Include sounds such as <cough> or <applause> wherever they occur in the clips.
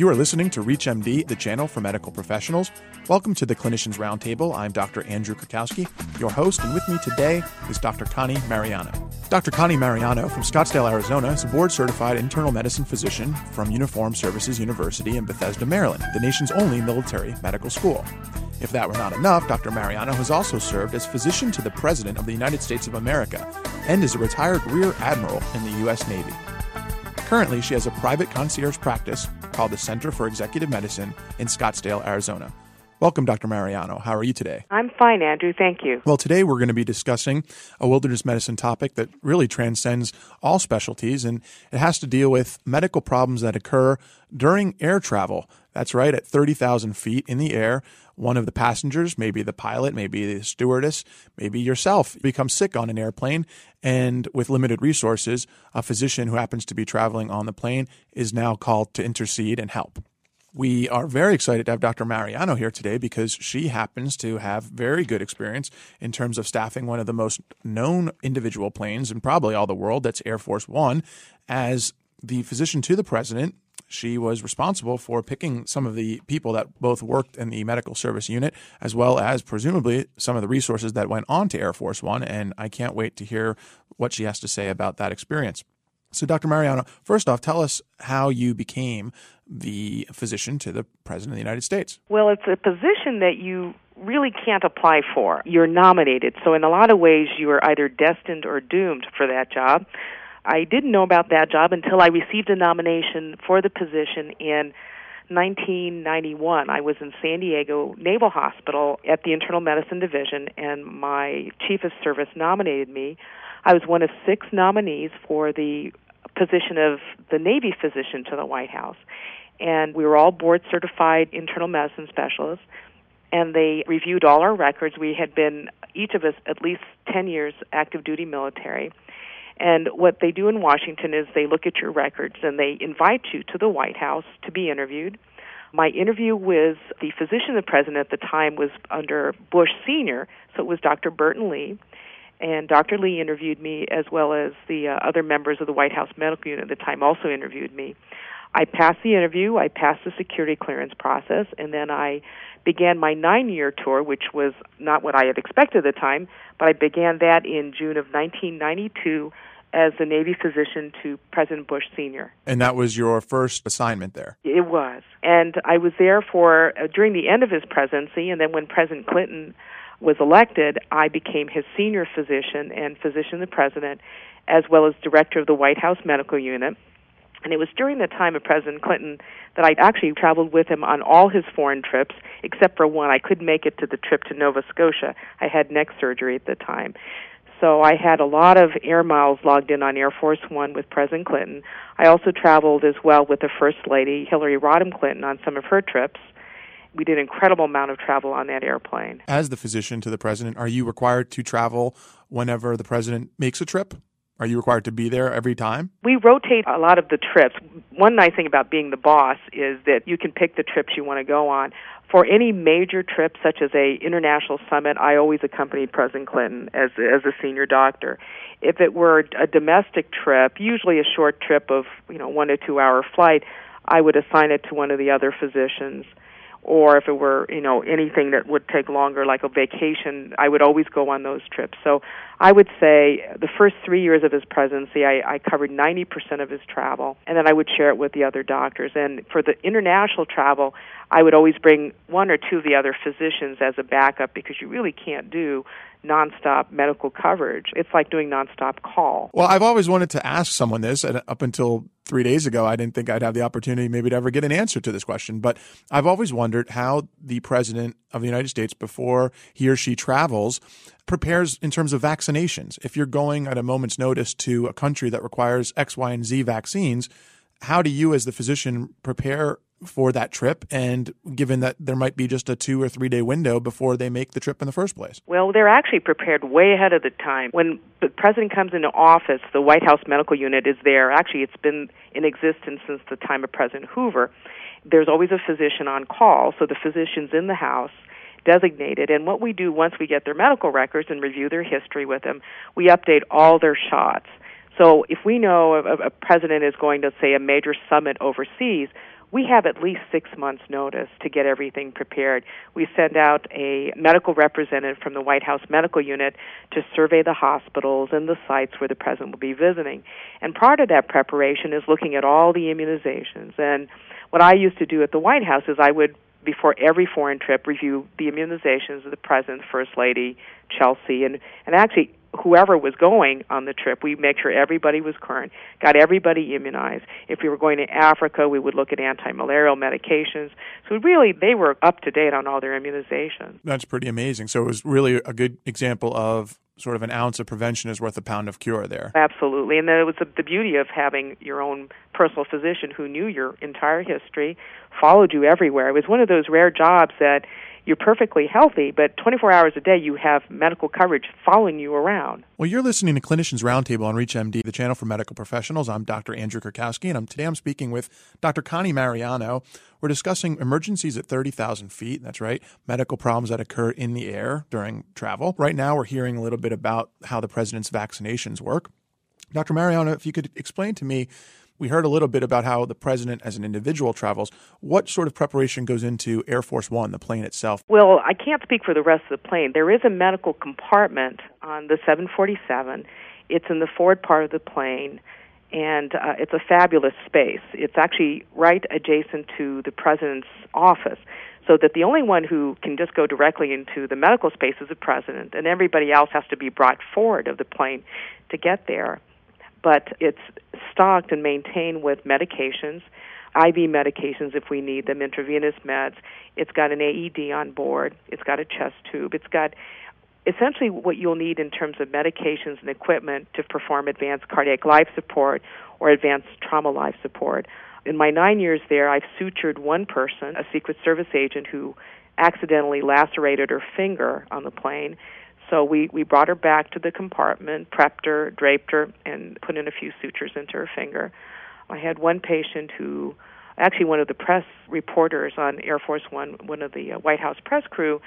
You are listening to ReachMD, the channel for medical professionals. Welcome to the Clinicians Roundtable. I'm Dr. Andrew Krakowski, your host, and with me today is Dr. Connie Mariano. Dr. Connie Mariano from Scottsdale, Arizona is a board certified internal medicine physician from Uniformed Services University in Bethesda, Maryland, the nation's only military medical school. If that were not enough, Dr. Mariano has also served as physician to the President of the United States of America and is a retired Rear Admiral in the U.S. Navy. Currently, she has a private concierge practice called the Center for Executive Medicine in Scottsdale, Arizona. Welcome, Dr. Mariano. How are you today? I'm fine, Andrew. Thank you. Well, today we're going to be discussing a wilderness medicine topic that really transcends all specialties, and it has to deal with medical problems that occur during air travel. That's right, at 30,000 feet in the air, one of the passengers, maybe the pilot, maybe the stewardess, maybe yourself, becomes sick on an airplane. And with limited resources, a physician who happens to be traveling on the plane is now called to intercede and help. We are very excited to have Dr. Mariano here today because she happens to have very good experience in terms of staffing one of the most known individual planes in probably all the world, that's Air Force One, as the physician to the president she was responsible for picking some of the people that both worked in the medical service unit as well as presumably some of the resources that went on to Air Force One. And I can't wait to hear what she has to say about that experience. So, Dr. Mariano, first off, tell us how you became the physician to the President of the United States. Well, it's a position that you really can't apply for. You're nominated. So, in a lot of ways, you are either destined or doomed for that job. I didn't know about that job until I received a nomination for the position in 1991. I was in San Diego Naval Hospital at the Internal Medicine Division, and my chief of service nominated me. I was one of six nominees for the position of the Navy physician to the White House. And we were all board certified internal medicine specialists, and they reviewed all our records. We had been, each of us, at least 10 years active duty military and what they do in Washington is they look at your records and they invite you to the White House to be interviewed. My interview with the physician the president at the time was under Bush Sr., so it was Dr. Burton Lee. And Dr. Lee interviewed me as well as the uh, other members of the White House Medical Unit at the time also interviewed me. I passed the interview, I passed the security clearance process, and then I began my nine year tour, which was not what I had expected at the time, but I began that in June of 1992 as the Navy physician to President Bush Sr. And that was your first assignment there? It was. And I was there for uh, during the end of his presidency, and then when President Clinton was elected, I became his senior physician and physician to the president, as well as director of the White House Medical Unit. And it was during the time of President Clinton that I actually traveled with him on all his foreign trips, except for one. I couldn't make it to the trip to Nova Scotia. I had neck surgery at the time. So I had a lot of air miles logged in on Air Force One with President Clinton. I also traveled as well with the First Lady, Hillary Rodham Clinton, on some of her trips. We did an incredible amount of travel on that airplane. As the physician to the president, are you required to travel whenever the president makes a trip? Are you required to be there every time? We rotate a lot of the trips. One nice thing about being the boss is that you can pick the trips you want to go on. For any major trip, such as a international summit, I always accompanied President Clinton as as a senior doctor. If it were a domestic trip, usually a short trip of you know one to two hour flight, I would assign it to one of the other physicians or if it were you know anything that would take longer like a vacation i would always go on those trips. So i would say the first three years of his presidency i, I covered ninety percent of his travel and then i would share it with the other doctors. And for the international travel i would always bring one or two of the other physicians as a backup because you really can't do nonstop medical coverage. It's like doing nonstop call. Well, I've always wanted to ask someone this, and up until three days ago, I didn't think I'd have the opportunity maybe to ever get an answer to this question. But I've always wondered how the president of the United States, before he or she travels, prepares in terms of vaccinations. If you're going at a moment's notice to a country that requires X, Y, and Z vaccines, how do you, as the physician, prepare for that trip and given that there might be just a two or three day window before they make the trip in the first place? Well, they're actually prepared way ahead of the time. When the president comes into office, the White House Medical Unit is there. Actually, it's been in existence since the time of President Hoover. There's always a physician on call, so the physician's in the house designated. And what we do once we get their medical records and review their history with them, we update all their shots. So if we know a, a president is going to say a major summit overseas, we have at least six months' notice to get everything prepared. We send out a medical representative from the White House Medical Unit to survey the hospitals and the sites where the president will be visiting. And part of that preparation is looking at all the immunizations. And what I used to do at the White House is I would before every foreign trip review the immunizations of the president, first lady, Chelsea, and and actually whoever was going on the trip, we make sure everybody was current, got everybody immunized. If we were going to Africa, we would look at anti-malarial medications. So really, they were up to date on all their immunizations. That's pretty amazing. So it was really a good example of sort of an ounce of prevention is worth a pound of cure there. Absolutely. And it was the, the beauty of having your own personal physician who knew your entire history, followed you everywhere. It was one of those rare jobs that you're perfectly healthy, but 24 hours a day you have medical coverage following you around. Well, you're listening to Clinicians Roundtable on ReachMD, the channel for medical professionals. I'm Dr. Andrew Krakowski, and I'm, today I'm speaking with Dr. Connie Mariano. We're discussing emergencies at 30,000 feet. That's right, medical problems that occur in the air during travel. Right now, we're hearing a little bit about how the president's vaccinations work. Dr. Mariano, if you could explain to me we heard a little bit about how the president as an individual travels. What sort of preparation goes into Air Force One, the plane itself? Well, I can't speak for the rest of the plane. There is a medical compartment on the 747. It's in the forward part of the plane, and uh, it's a fabulous space. It's actually right adjacent to the president's office so that the only one who can just go directly into the medical space is the president, and everybody else has to be brought forward of the plane to get there but it's stocked and maintained with medications, IV medications if we need them, intravenous meds. It's got an AED on board. It's got a chest tube. It's got essentially what you'll need in terms of medications and equipment to perform advanced cardiac life support or advanced trauma life support. In my nine years there, I've sutured one person, a Secret Service agent who accidentally lacerated her finger on the plane. So we, we brought her back to the compartment, prepped her, draped her, and put in a few sutures into her finger. I had one patient who, actually one of the press reporters on Air Force One, one of the uh, White House press crew,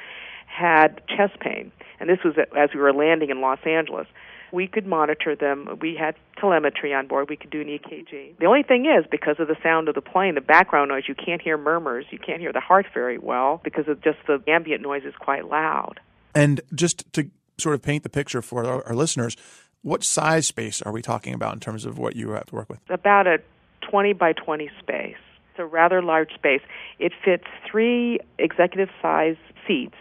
had chest pain. And this was as we were landing in Los Angeles. We could monitor them. We had telemetry on board. We could do an EKG. The only thing is, because of the sound of the plane, the background noise, you can't hear murmurs. You can't hear the heart very well because of just the ambient noise is quite loud. And just to sort of paint the picture for our, our listeners, what size space are we talking about in terms of what you have to work with? About a 20 by 20 space. It's a rather large space. It fits three executive size seats.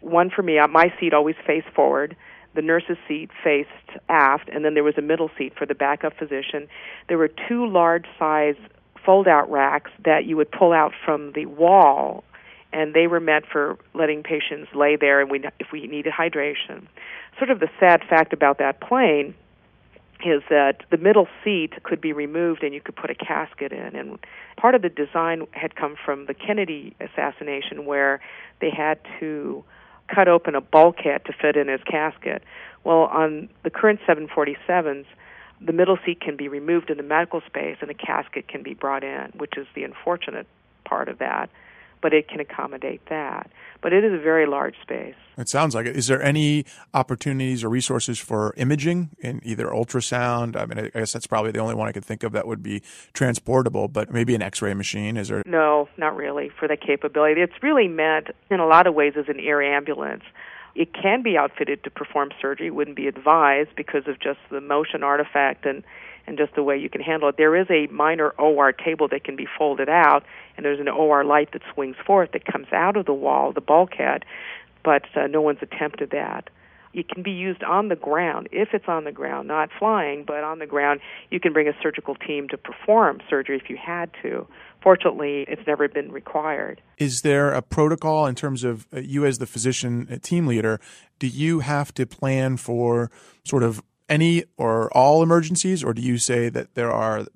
One for me, uh, my seat always faced forward. The nurse's seat faced aft, and then there was a middle seat for the backup physician. There were two large size fold out racks that you would pull out from the wall and they were meant for letting patients lay there and we, if we needed hydration. Sort of the sad fact about that plane is that the middle seat could be removed and you could put a casket in. And part of the design had come from the Kennedy assassination where they had to cut open a bulkhead to fit in his casket. Well, on the current 747s, the middle seat can be removed in the medical space and a casket can be brought in, which is the unfortunate part of that but it can accommodate that. But it is a very large space. It sounds like it. Is there any opportunities or resources for imaging in either ultrasound? I mean, I guess that's probably the only one I could think of that would be transportable, but maybe an X-ray machine. Is there? No, not really for the capability. It's really meant in a lot of ways as an air ambulance. It can be outfitted to perform surgery. Wouldn't be advised because of just the motion artifact and and just the way you can handle it. There is a minor OR table that can be folded out, and there's an OR light that swings forth that comes out of the wall, the bulkhead, but uh, no one's attempted that. It can be used on the ground if it's on the ground, not flying, but on the ground. You can bring a surgical team to perform surgery if you had to. Fortunately, it's never been required. Is there a protocol in terms of uh, you as the physician uh, team leader? Do you have to plan for sort of any or all emergencies, or do you say that there are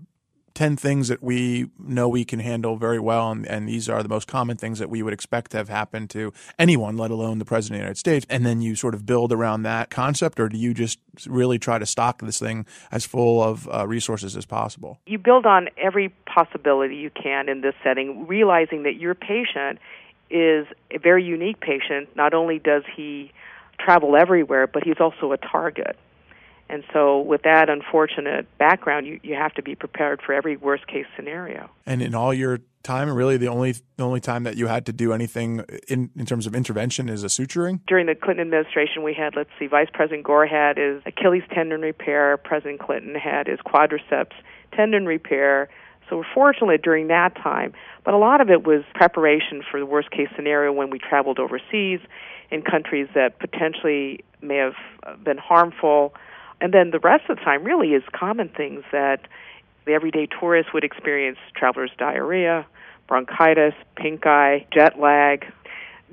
10 things that we know we can handle very well, and, and, these are the most common things that we would expect to have happened to anyone, let alone the President of the United States, and then you sort of build around that concept, or do you just really try to stock this thing as full of uh, resources as possible? You build on every possibility you can in this setting, realizing that your patient is a very unique patient. Not only does he travel everywhere, but he's also a target And so, with that unfortunate background, you, you have to be prepared for every worst case scenario. And in all your time, really the only the only time that you had to do anything in, in terms of intervention is a suturing? During the Clinton administration, we had, let's see, Vice President Gore had his Achilles tendon repair, President Clinton had his quadriceps tendon repair. So we're fortunate during that time. But a lot of it was preparation for the worst case scenario when we traveled overseas in countries that potentially may have been harmful and then the rest of the time really is common things that the everyday tourist would experience traveler's diarrhea, bronchitis, pink eye, jet lag.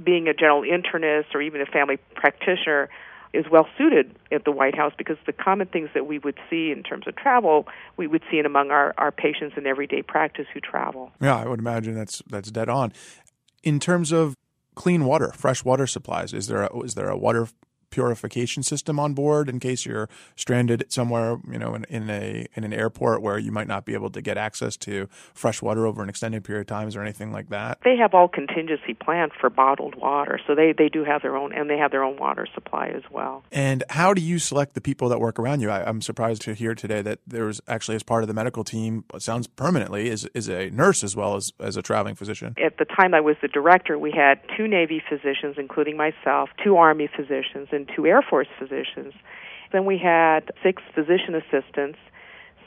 Being a general internist or even a family practitioner is well suited at the White House because the common things that we would see in terms of travel, we would see it among our, our patients in everyday practice who travel. Yeah, I would imagine that's that's dead on. In terms of clean water, fresh water supplies, is there a, is there a water purification system on board in case you're stranded somewhere, you know, in, in a in an airport where you might not be able to get access to fresh water over an extended period of times or anything like that? They have all contingency plans for bottled water, so they they do have their own and they have their own water supply as well. And how do you select the people that work around you? I, am surprised to hear today that there was actually as part of the medical team, it sounds permanently, is is a nurse as well as as a traveling physician. At the time I was the director, we had two Navy physicians, including myself, two Army physicians, and two Air Force physicians. Then we had six physician assistants,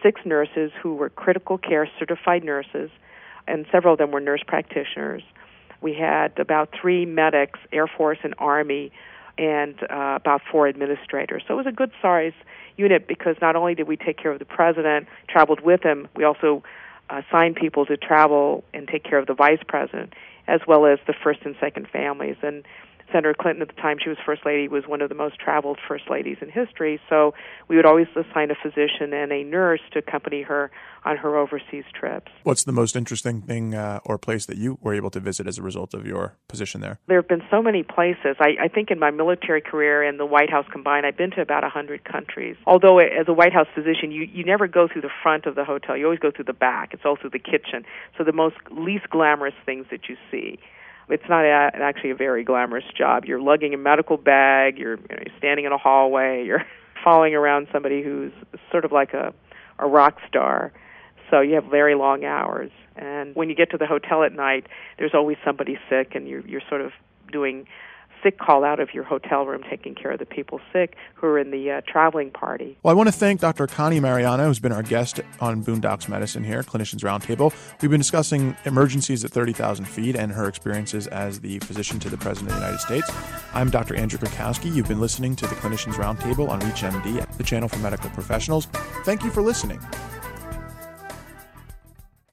six nurses who were critical care certified nurses, and several of them were nurse practitioners. We had about three medics, Air Force and Army, and uh, about four administrators. So it was a good size unit because not only did we take care of the president, traveled with him, we also assigned people to travel and take care of the vice president, as well as the first and second families. And Senator Clinton at the time she was first lady was one of the most traveled first ladies in history. So we would always assign a physician and a nurse to accompany her on her overseas trips. What's the most interesting thing uh, or place that you were able to visit as a result of your position there? There have been so many places. I, I think in my military career and the White House combined, I've been to about a hundred countries. Although as a White House physician, you you never go through the front of the hotel. You always go through the back. It's all through the kitchen. So the most least glamorous things that you see it's not a, actually a very glamorous job. You're lugging a medical bag. You're, you know, you're standing in a hallway. <laughs> You're following around somebody who's sort of like a a rock star. So you have very long hours. And when you get to the hotel at night, there's always somebody sick, and you're you're sort of doing sick call out of your hotel room taking care of the people sick who are in the uh, traveling party. Well, I want to thank Dr. Connie Mariano, who's been our guest on Boondocks Medicine here, Clinicians Roundtable. We've been discussing emergencies at 30,000 feet and her experiences as the physician to the President of the United States. I'm Dr. Andrew Krakowski. You've been listening to the Clinicians Roundtable on ReachMD, the channel for medical professionals. Thank you for listening.